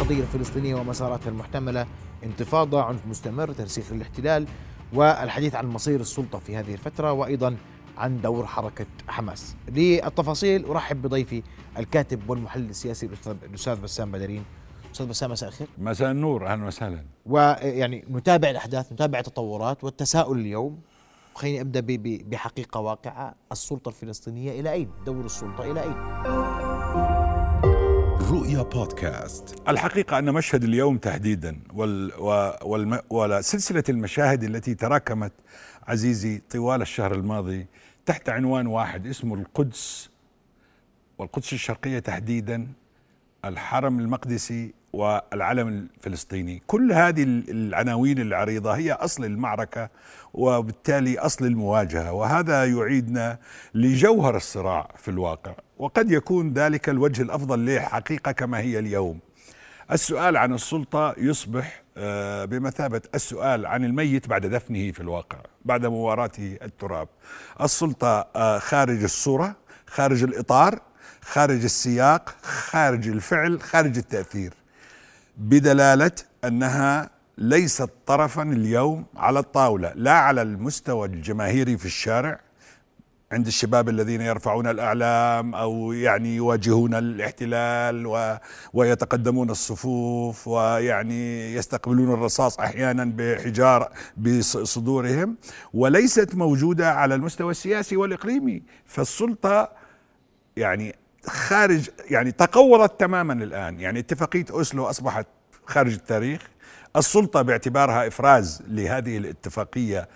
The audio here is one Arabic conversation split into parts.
القضية الفلسطينية ومساراتها المحتملة. انتفاضة عنف مستمر ترسيخ الاحتلال والحديث عن مصير السلطة في هذه الفترة وأيضا عن دور حركة حماس. للتفاصيل أرحب بضيفي الكاتب والمحلل السياسي الأستاذ بسام بدرين. أستاذ بسام مساء الخير. مساء النور أهلا وسهلا. ويعني نتابع الأحداث نتابع التطورات والتساؤل اليوم. خليني أبدأ بحقيقة واقعة. السلطة الفلسطينية إلى أين؟ دور السلطة إلى أين؟ رؤيا بودكاست. الحقيقة أن مشهد اليوم تحديدا وسلسلة المشاهد التي تراكمت عزيزي طوال الشهر الماضي تحت عنوان واحد اسمه القدس والقدس الشرقية تحديدا الحرم المقدسي والعلم الفلسطيني. كل هذه العناوين العريضة هي أصل المعركة وبالتالي أصل المواجهة وهذا يعيدنا لجوهر الصراع في الواقع. وقد يكون ذلك الوجه الأفضل لحقيقة كما هي اليوم. السؤال عن السلطة يصبح آه، بمثابة السؤال عن الميت بعد دفنه في الواقع بعد مواراته التراب. السلطة آه، خارج الصورة خارج الإطار خارج السياق خارج الفعل خارج التأثير. بدلالة أنها ليست طرفا اليوم على الطاولة لا على المستوى الجماهيري في الشارع عند الشباب الذين يرفعون الأعلام أو يعني يواجهون الاحتلال و ويتقدمون الصفوف ويعني يستقبلون الرصاص أحيانا بحجار بصدورهم وليست موجودة على المستوى السياسي والإقليمي فالسلطة يعني خارج يعني تقورت تماما الآن. يعني اتفاقية أوسلو أصبحت خارج التاريخ. السلطة باعتبارها إفراز لهذه الاتفاقية.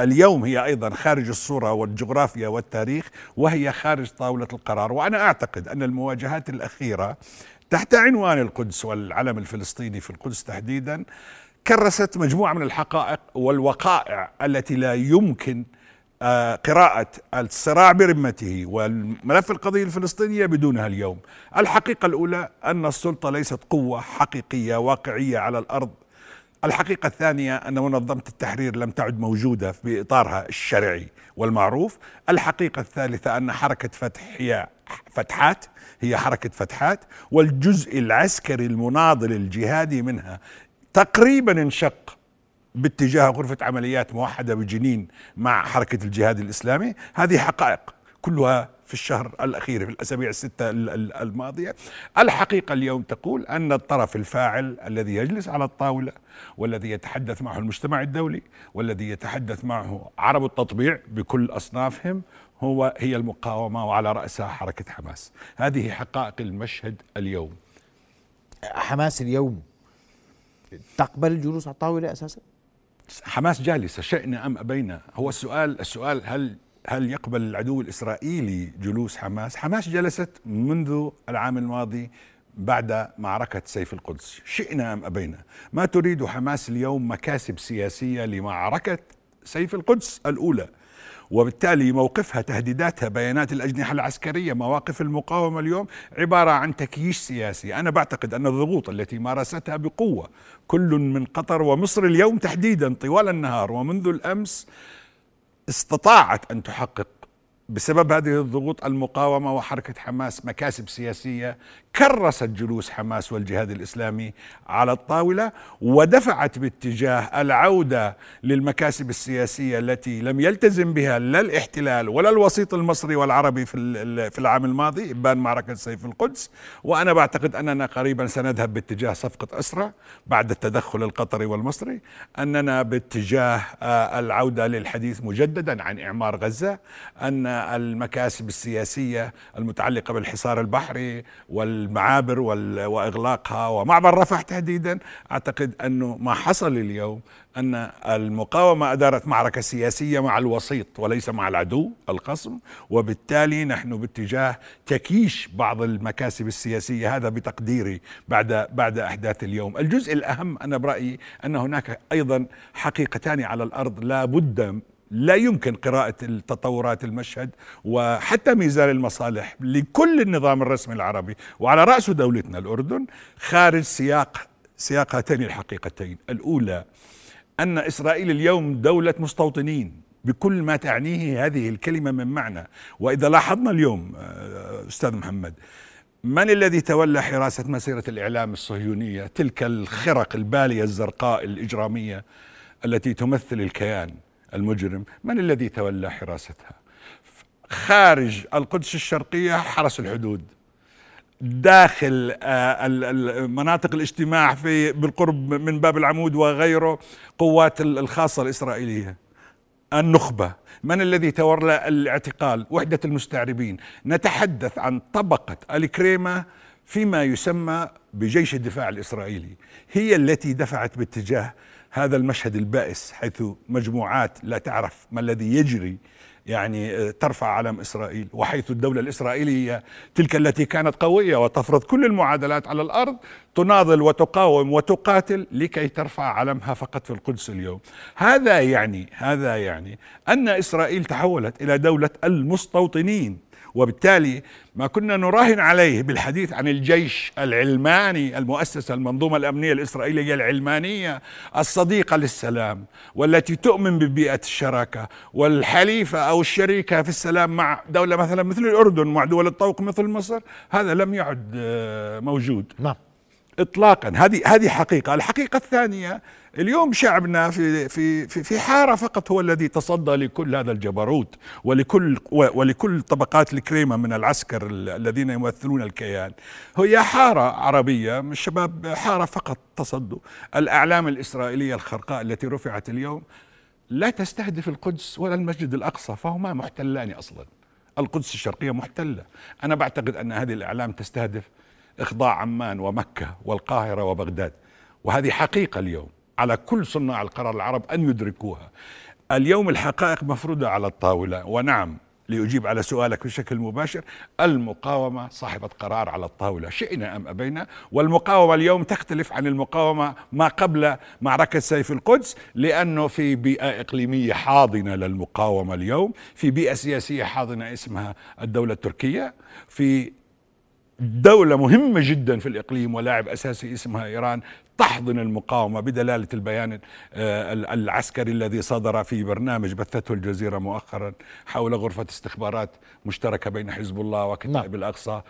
اليوم هي أيضا خارج الصورة والجغرافيا والتاريخ وهي خارج طاولة القرار. وأنا أعتقد أن المواجهات الأخيرة تحت عنوان القدس والعلم الفلسطيني في القدس تحديدا كرست مجموعة من الحقائق والوقائع التي لا يمكن قراءة الصراع برمته والملف القضية الفلسطينية بدونها اليوم. الحقيقة الأولى أن السلطة ليست قوة حقيقية واقعية على الأرض. الحقيقة الثانية أن منظمة التحرير لم تعد موجودة في إطارها الشرعي والمعروف. الحقيقة الثالثة أن حركة فتح هي فتحات هي حركة فتحات والجزء العسكري المناضل الجهادي منها تقريبا انشق باتجاه غرفة عمليات موحدة بجنين مع حركة الجهاد الإسلامي. هذه حقائق كلها في الشهر الأخير في الأسابيع الستة الماضية. الحقيقة اليوم تقول أن الطرف الفاعل الذي يجلس على الطاولة والذي يتحدث معه المجتمع الدولي والذي يتحدث معه عرب التطبيع بكل أصنافهم هو هي المقاومة وعلى رأسها حركة حماس. هذه حقائق المشهد اليوم. حماس اليوم تقبل الجلوس على الطاولة أساسا؟ حماس جالسة شئنا أم أبينا هو السؤال السؤال هل هل يقبل العدو الإسرائيلي جلوس حماس؟ حماس جلست منذ العام الماضي بعد معركة سيف القدس. شئنا أم أبينا ما تريد حماس اليوم مكاسب سياسية لمعركة سيف القدس الأولى؟ وبالتالي موقفها تهديداتها بيانات الأجنحة العسكرية مواقف المقاومة اليوم عبارة عن تكييش سياسي. أنا بعتقد أن الضغوط التي مارستها بقوة كل من قطر ومصر اليوم تحديدا طوال النهار ومنذ الأمس استطاعت أن تحقق بسبب هذه الضغوط المقاومة وحركة حماس مكاسب سياسية كرست جلوس حماس والجهاد الإسلامي على الطاولة ودفعت باتجاه العودة للمكاسب السياسية التي لم يلتزم بها لا الاحتلال ولا الوسيط المصري والعربي في العام الماضي إبان معركة سيف القدس. وأنا بعتقد أننا قريبا سنذهب باتجاه صفقة اسرى بعد التدخل القطري والمصري أننا باتجاه آه، العودة للحديث مجددا عن إعمار غزة أن المكاسب السياسية المتعلقة بالحصار البحري وال المعابر وإغلاقها ومعبر رفح تحديدا أعتقد أنه ما حصل اليوم أن المقاومة أدارت معركة سياسية مع الوسيط وليس مع العدو الخصم وبالتالي نحن باتجاه تكيش بعض المكاسب السياسية. هذا بتقديري بعد بعد أحداث اليوم. الجزء الأهم أنا برأيي أن هناك أيضا حقيقتان على الأرض لا بد لا يمكن قراءة التطورات المشهد وحتى ميزان المصالح لكل النظام الرسمي العربي وعلى رأسه دولتنا الأردن خارج سياق سياق هاتين الحقيقتين. الأولى أن إسرائيل اليوم دولة مستوطنين بكل ما تعنيه هذه الكلمة من معنى. وإذا لاحظنا اليوم آه، أستاذ محمد من الذي تولى حراسة مسيرة الإعلام الصهيونية؟ تلك الخرق البالية الزرقاء الإجرامية التي تمثل الكيان. المجرم من الذي تولى حراستها؟ خارج القدس الشرقية حرس الحدود داخل آه، مناطق الاجتماع في بالقرب من باب العمود وغيره قوات الخاصة الإسرائيلية. النخبة من الذي تولى الاعتقال؟ وحدة المستعربين. نتحدث عن طبقة الكريمة فيما يسمى بجيش الدفاع الإسرائيلي. هي التي دفعت باتجاه هذا المشهد البائس حيث مجموعات لا تعرف ما الذي يجري يعني آه، ترفع علم إسرائيل وحيث الدولة الإسرائيلية تلك التي كانت قوية وتفرض كل المعادلات على الأرض تناضل وتقاوم وتقاتل لكي ترفع علمها فقط في القدس اليوم. هذا يعني هذا يعني أن إسرائيل تحولت إلى دولة المستوطنين. وبالتالي ما كنا نراهن عليه بالحديث عن الجيش العلماني المؤسسة المنظومة الأمنية الإسرائيلية العلمانية الصديقة للسلام والتي تؤمن ببيئة الشراكة والحليفة أو الشريكة في السلام مع دولة مثلا مثل الأردن مع دول الطوق مثل مصر هذا لم يعد آه، موجود. نعم. اطلاقا. هذه هذه حقيقة. الحقيقة الثانية اليوم شعبنا في في في في حارة فقط هو الذي تصدى لكل هذا الجبروت ولكل ولكل طبقات الكريمة من العسكر الذين يمثلون الكيان. هي حارة عربية من الشباب حارة فقط تصدوا الأعلام الإسرائيلية الخرقاء التي رفعت اليوم لا تستهدف القدس ولا المسجد الأقصى فهما محتلان أصلا. القدس الشرقية محتلة. أنا بعتقد أن هذه الأعلام تستهدف إخضاع عمان ومكة والقاهرة وبغداد. وهذه حقيقة اليوم. على كل صناع القرار العرب أن يدركوها. اليوم الحقائق مفروضة على الطاولة. ونعم لأجيب على سؤالك بشكل مباشر. المقاومة صاحبة قرار على الطاولة. شئنا أم أبينا؟ والمقاومة اليوم تختلف عن المقاومة ما قبل معركة سيف القدس لأنه في بيئة إقليمية حاضنة للمقاومة اليوم. في بيئة سياسية حاضنة اسمها الدولة التركية. في دولة مهمة جدا في الإقليم ولاعب أساسي اسمها إيران تحضن المقاومة بدلالة البيان آه، العسكري الذي صدر في برنامج بثته الجزيرة مؤخرا حول غرفة استخبارات مشتركة بين حزب الله وكتائب نعم. الأقصى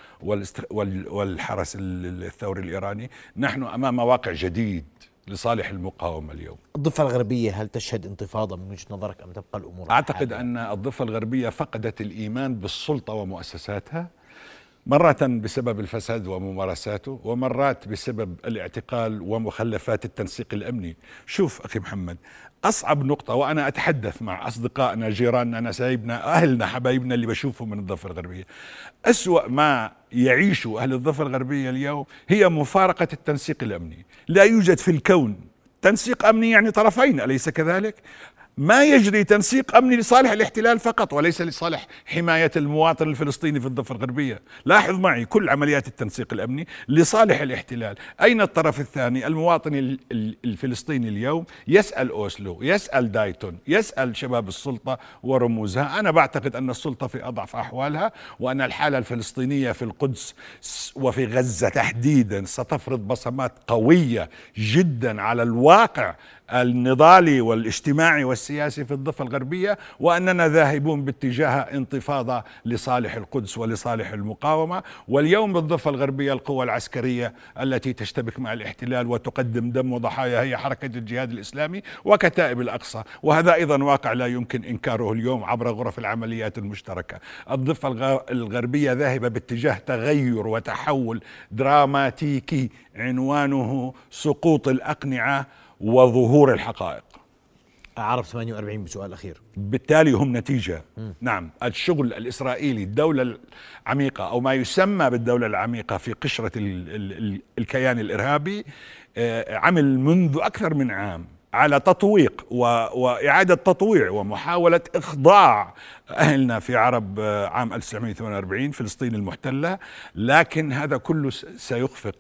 والحرس الثوري الإيراني. نحن أمام واقع جديد لصالح المقاومة اليوم. الضفة الغربية هل تشهد انتفاضة من وجهة نظرك أم تبقى الأمور أعتقد أن الضفة الغربية فقدت الإيمان بالسلطة ومؤسساتها. مرة بسبب الفساد وممارساته ومرات بسبب الاعتقال ومخلفات التنسيق الأمني. شوف أخي محمد أصعب نقطة وأنا أتحدث مع أصدقائنا جيراننا نسايبنا أهلنا حبايبنا اللي بشوفهم من الضفة الغربية. أسوأ ما يعيشه أهل الضفة الغربية اليوم هي مفارقة التنسيق الأمني. لا يوجد في الكون تنسيق أمني يعني طرفين أليس كذلك؟ ما يجري تنسيق أمني لصالح الاحتلال فقط وليس لصالح حماية المواطن الفلسطيني في الضفه الغربية، لاحظ معي كل عمليات التنسيق الأمني لصالح الاحتلال، أين الطرف الثاني؟ المواطن الفلسطيني اليوم يسأل أوسلو، يسأل دايتون، يسأل شباب السلطة ورموزها، أنا بعتقد أن السلطة في أضعف أحوالها وأن الحالة الفلسطينية في القدس وفي غزة تحديدا ستفرض بصمات قوية جدا على الواقع النضالي والاجتماعي والسياسي في الضفة الغربية وأننا ذاهبون باتجاه انتفاضة لصالح القدس ولصالح المقاومة. واليوم بالضفة الغربية القوى العسكرية التي تشتبك مع الاحتلال وتقدم دم وضحايا هي حركة الجهاد الإسلامي وكتائب الأقصى. وهذا أيضا واقع لا يمكن إنكاره اليوم عبر غرف العمليات المشتركة. الضفة الغربية ذاهبة باتجاه تغير وتحول دراماتيكي عنوانه سقوط الأقنعة وظهور الحقائق. عرب 48 بسؤال أخير. بالتالي هم نتيجة. م. نعم الشغل الإسرائيلي الدولة العميقة أو ما يسمى بالدولة العميقة في قشرة ال ال ال الكيان الإرهابي آه، عمل منذ أكثر من عام. على تطويق و... وإعادة تطويع ومحاولة إخضاع أهلنا في عرب آه، عام 1948 فلسطين المحتلة. لكن هذا كله سيخفق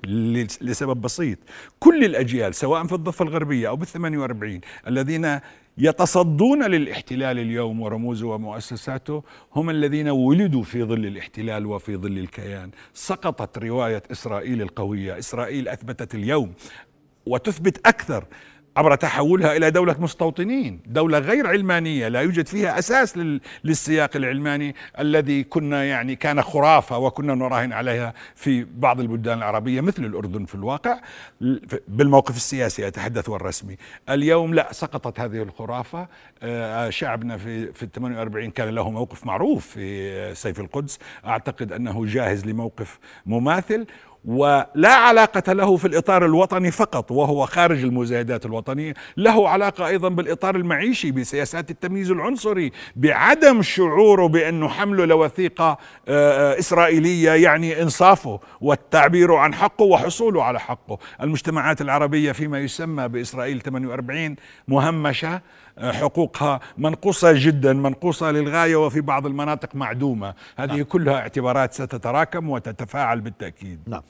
لسبب بسيط. كل الأجيال سواء في الضفة الغربية أو بال 48 الذين يتصدون للاحتلال اليوم ورموزه ومؤسساته هم الذين ولدوا في ظل الاحتلال وفي ظل الكيان. سقطت رواية إسرائيل القوية. إسرائيل أثبتت اليوم وتثبت أكثر عبر تحولها إلى دولة مستوطنين، دولة غير علمانية لا يوجد فيها أساس للسياق العلماني الذي كنا يعني كان خرافة وكنا نراهن عليها في بعض البلدان العربية مثل الأردن في الواقع. بالموقف السياسي أتحدث والرسمي، اليوم لا سقطت هذه الخرافة. آه، شعبنا في في ال 48 كان له موقف معروف في سيف القدس، أعتقد أنه جاهز لموقف مماثل. ولا علاقة له في الإطار الوطني فقط وهو خارج المزايدات الوطنية. له علاقة أيضا بالإطار المعيشي بسياسات التمييز العنصري بعدم شعوره بأنه حمله لوثيقة آه، آه، إسرائيلية يعني إنصافه والتعبير عن حقه وحصوله على حقه. المجتمعات العربية فيما يسمى بإسرائيل 48 مهمشة. حقوقها منقوصة جدا منقوصة للغاية وفي بعض المناطق معدومة. هذه نعم. كلها اعتبارات ستتراكم وتتفاعل بالتأكيد. نعم.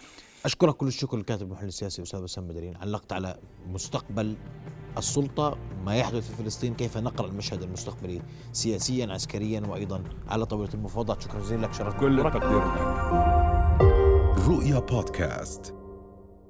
أشكرك كل الشكر الكاتب المحلل السياسي أستاذ بسام بدرين علقت على مستقبل السلطة ما يحدث في فلسطين كيف نقرأ المشهد المستقبلي سياسيا عسكريا وأيضا على طاولة المفاوضات. شكرا جزيلا لك شرف كل التقدير رؤيا بودكاست.